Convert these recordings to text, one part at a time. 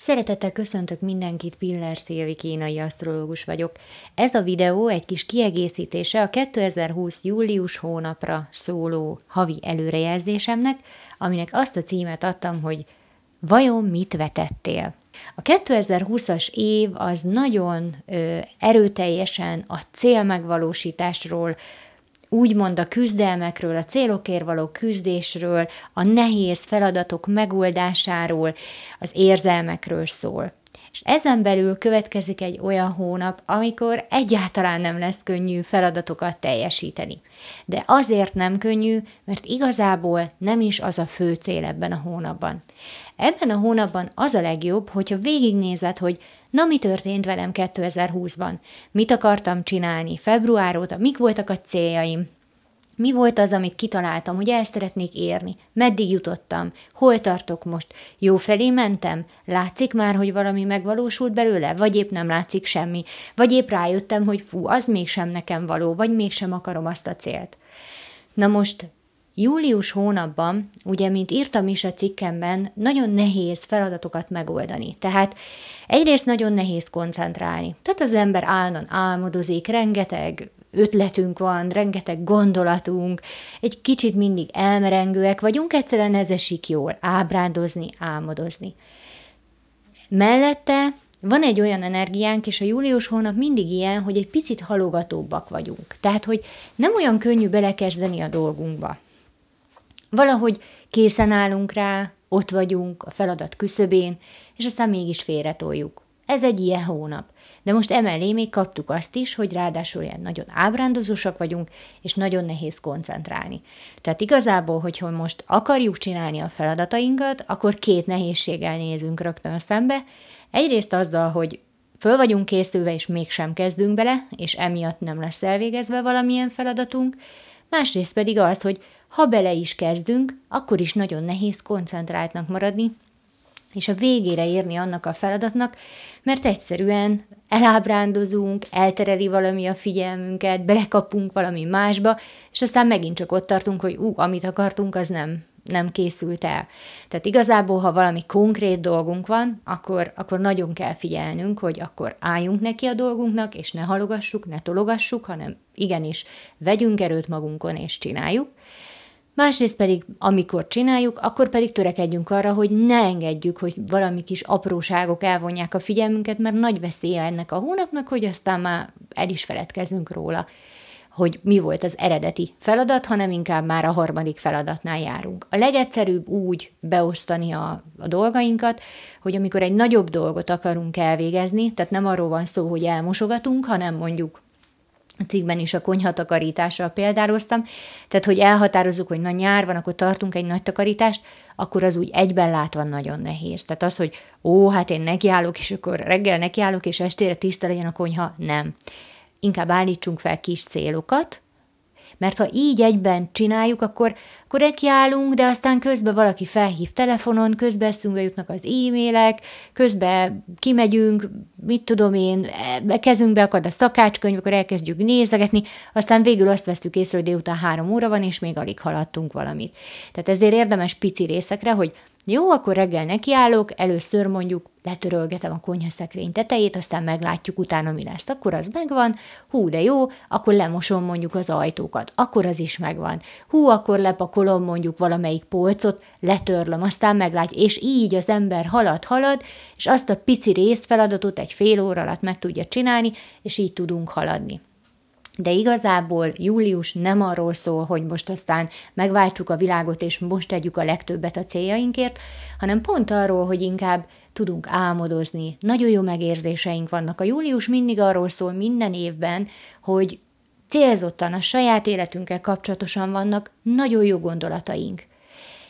Szeretettel köszöntök mindenkit, Piller Szilvi kínai asztrológus vagyok. Ez a videó egy kis kiegészítése a 2020. július hónapra szóló havi előrejelzésemnek, aminek azt a címet adtam, hogy Vajon mit vetettél? A 2020-as év az nagyon ö, erőteljesen a célmegvalósításról, úgymond a küzdelmekről, a célokért való küzdésről, a nehéz feladatok megoldásáról, az érzelmekről szól. És ezen belül következik egy olyan hónap, amikor egyáltalán nem lesz könnyű feladatokat teljesíteni. De azért nem könnyű, mert igazából nem is az a fő cél ebben a hónapban. Ebben a hónapban az a legjobb, hogyha végignézed, hogy na mi történt velem 2020-ban, mit akartam csinálni február óta, mik voltak a céljaim, mi volt az, amit kitaláltam, hogy el szeretnék érni? Meddig jutottam? Hol tartok most? Jó felé mentem? Látszik már, hogy valami megvalósult belőle? Vagy épp nem látszik semmi? Vagy épp rájöttem, hogy fú, az mégsem nekem való, vagy mégsem akarom azt a célt. Na most Július hónapban, ugye, mint írtam is a cikkemben, nagyon nehéz feladatokat megoldani. Tehát egyrészt nagyon nehéz koncentrálni. Tehát az ember állandóan álmodozik, rengeteg ötletünk van, rengeteg gondolatunk, egy kicsit mindig elmerengőek vagyunk, egyszerűen ez esik jól, ábrándozni, álmodozni. Mellette van egy olyan energiánk, és a július hónap mindig ilyen, hogy egy picit halogatóbbak vagyunk. Tehát, hogy nem olyan könnyű belekezdeni a dolgunkba. Valahogy készen állunk rá, ott vagyunk a feladat küszöbén, és aztán mégis félretoljuk. Ez egy ilyen hónap. De most emellé még kaptuk azt is, hogy ráadásul ilyen nagyon ábrándozósak vagyunk, és nagyon nehéz koncentrálni. Tehát igazából, hogyha most akarjuk csinálni a feladatainkat, akkor két nehézséggel nézünk rögtön szembe. Egyrészt azzal, hogy föl vagyunk készülve, és mégsem kezdünk bele, és emiatt nem lesz elvégezve valamilyen feladatunk, másrészt pedig az, hogy ha bele is kezdünk, akkor is nagyon nehéz koncentráltnak maradni, és a végére érni annak a feladatnak, mert egyszerűen elábrándozunk, eltereli valami a figyelmünket, belekapunk valami másba, és aztán megint csak ott tartunk, hogy ú, amit akartunk, az nem, nem készült el. Tehát igazából, ha valami konkrét dolgunk van, akkor, akkor nagyon kell figyelnünk, hogy akkor álljunk neki a dolgunknak, és ne halogassuk, ne tologassuk, hanem igenis vegyünk erőt magunkon, és csináljuk. Másrészt pedig, amikor csináljuk, akkor pedig törekedjünk arra, hogy ne engedjük, hogy valami kis apróságok elvonják a figyelmünket, mert nagy veszélye ennek a hónapnak, hogy aztán már el is feledkezünk róla, hogy mi volt az eredeti feladat, hanem inkább már a harmadik feladatnál járunk. A legegyszerűbb úgy beosztani a, a dolgainkat, hogy amikor egy nagyobb dolgot akarunk elvégezni, tehát nem arról van szó, hogy elmosogatunk, hanem mondjuk cikkben is a konyhatakarításra példároztam, tehát hogy elhatározzuk, hogy na nyár van, akkor tartunk egy nagy takarítást, akkor az úgy egyben látva nagyon nehéz. Tehát az, hogy ó, hát én nekiállok, és akkor reggel nekiállok, és estére tiszta legyen a konyha, nem. Inkább állítsunk fel kis célokat, mert ha így egyben csináljuk, akkor, akkor állunk, de aztán közben valaki felhív telefonon, közben eszünkbe jutnak az e-mailek, közben kimegyünk, mit tudom én, e, kezünkbe akad a szakácskönyv, akkor elkezdjük nézegetni, aztán végül azt vesztük észre, hogy délután három óra van, és még alig haladtunk valamit. Tehát ezért érdemes pici részekre, hogy jó, akkor reggel nekiállok, először mondjuk letörölgetem a konyhaszekrény tetejét, aztán meglátjuk utána mi lesz. Akkor az megvan, hú, de jó, akkor lemosom mondjuk az ajtókat, akkor az is megvan. Hú, akkor lepakolom mondjuk valamelyik polcot, letörlöm, aztán meglátjuk. És így az ember halad, halad, és azt a pici részfeladatot egy fél óra alatt meg tudja csinálni, és így tudunk haladni. De igazából július nem arról szól, hogy most aztán megváltsuk a világot, és most tegyük a legtöbbet a céljainkért, hanem pont arról, hogy inkább tudunk álmodozni, nagyon jó megérzéseink vannak. A július mindig arról szól minden évben, hogy célzottan a saját életünkkel kapcsolatosan vannak nagyon jó gondolataink.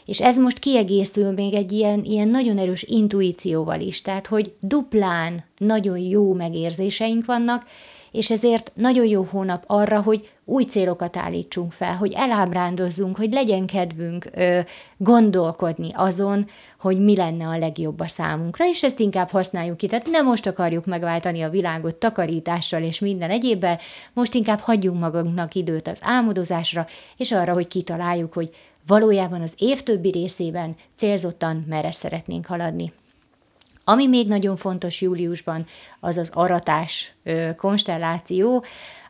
És ez most kiegészül még egy ilyen, ilyen nagyon erős intuícióval is, tehát hogy duplán nagyon jó megérzéseink vannak, és ezért nagyon jó hónap arra, hogy új célokat állítsunk fel, hogy elábrándozzunk, hogy legyen kedvünk ö, gondolkodni azon, hogy mi lenne a legjobb a számunkra, és ezt inkább használjuk ki. Tehát nem most akarjuk megváltani a világot takarítással és minden egyébben, most inkább hagyjunk magunknak időt az álmodozásra, és arra, hogy kitaláljuk, hogy valójában az év többi részében célzottan merre szeretnénk haladni. Ami még nagyon fontos júliusban, az az aratás konstelláció,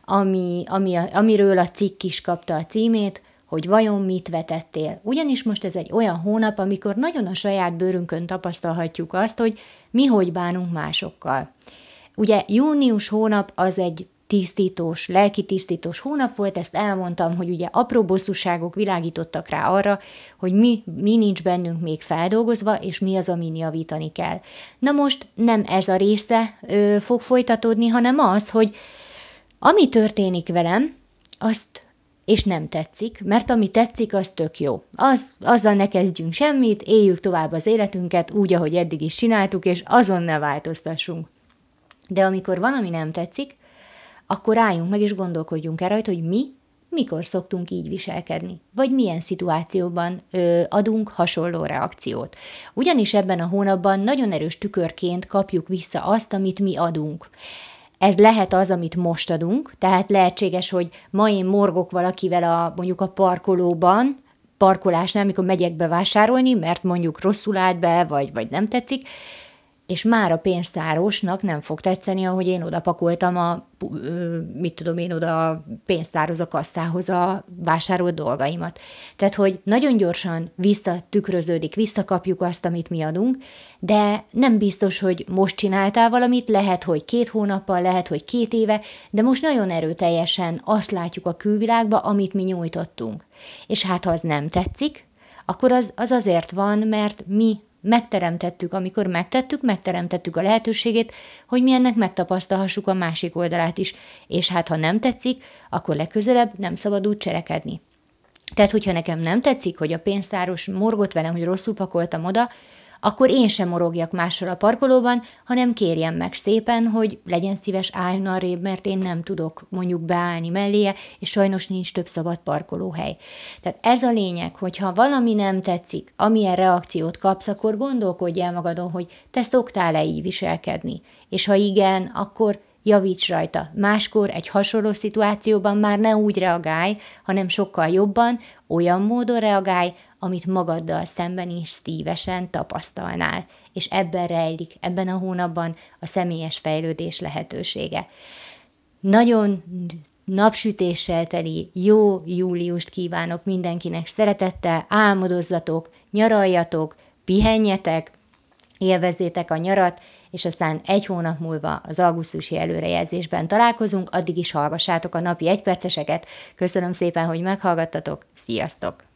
ami, ami amiről a cikk is kapta a címét, hogy vajon mit vetettél. Ugyanis most ez egy olyan hónap, amikor nagyon a saját bőrünkön tapasztalhatjuk azt, hogy mi hogy bánunk másokkal. Ugye június hónap az egy tisztítós, lelki tisztítós hónap volt, ezt elmondtam, hogy ugye apró bosszúságok világítottak rá arra, hogy mi, mi nincs bennünk még feldolgozva, és mi az, amin javítani kell. Na most nem ez a része ö, fog folytatódni, hanem az, hogy ami történik velem, azt és nem tetszik, mert ami tetszik, az tök jó. Az, azzal ne kezdjünk semmit, éljük tovább az életünket úgy, ahogy eddig is csináltuk, és azon ne változtassunk. De amikor valami nem tetszik, akkor álljunk meg és gondolkodjunk el rajta, hogy mi mikor szoktunk így viselkedni, vagy milyen szituációban ö, adunk hasonló reakciót. Ugyanis ebben a hónapban nagyon erős tükörként kapjuk vissza azt, amit mi adunk. Ez lehet az, amit most adunk, tehát lehetséges, hogy ma én morgok valakivel a, mondjuk a parkolóban, parkolásnál, amikor megyek bevásárolni, mert mondjuk rosszul állt be, vagy, vagy nem tetszik, és már a pénztárosnak nem fog tetszeni, ahogy én oda pakoltam a, mit tudom én, oda pénztárhoz, a kasszához a vásárolt dolgaimat. Tehát, hogy nagyon gyorsan visszatükröződik, visszakapjuk azt, amit mi adunk, de nem biztos, hogy most csináltál valamit, lehet, hogy két hónappal, lehet, hogy két éve, de most nagyon erőteljesen azt látjuk a külvilágba, amit mi nyújtottunk. És hát, ha az nem tetszik, akkor az, az azért van, mert mi megteremtettük, amikor megtettük, megteremtettük a lehetőségét, hogy mi ennek megtapasztalhassuk a másik oldalát is, és hát ha nem tetszik, akkor legközelebb nem szabad úgy cselekedni. Tehát, hogyha nekem nem tetszik, hogy a pénztáros morgott velem, hogy rosszul pakoltam oda, akkor én sem morogjak mással a parkolóban, hanem kérjem meg szépen, hogy legyen szíves álljon arrébb, mert én nem tudok mondjuk beállni melléje, és sajnos nincs több szabad parkolóhely. Tehát ez a lényeg, hogyha valami nem tetszik, amilyen reakciót kapsz, akkor gondolkodj el magadon, hogy te szoktál-e így viselkedni. És ha igen, akkor javíts rajta. Máskor egy hasonló szituációban már ne úgy reagálj, hanem sokkal jobban, olyan módon reagálj, amit magaddal szemben is szívesen tapasztalnál. És ebben rejlik, ebben a hónapban a személyes fejlődés lehetősége. Nagyon napsütéssel teli jó júliust kívánok mindenkinek szeretettel, álmodozzatok, nyaraljatok, pihenjetek, élvezzétek a nyarat, és aztán egy hónap múlva az augusztusi előrejelzésben találkozunk, addig is hallgassátok a napi egyperceseket. Köszönöm szépen, hogy meghallgattatok, sziasztok!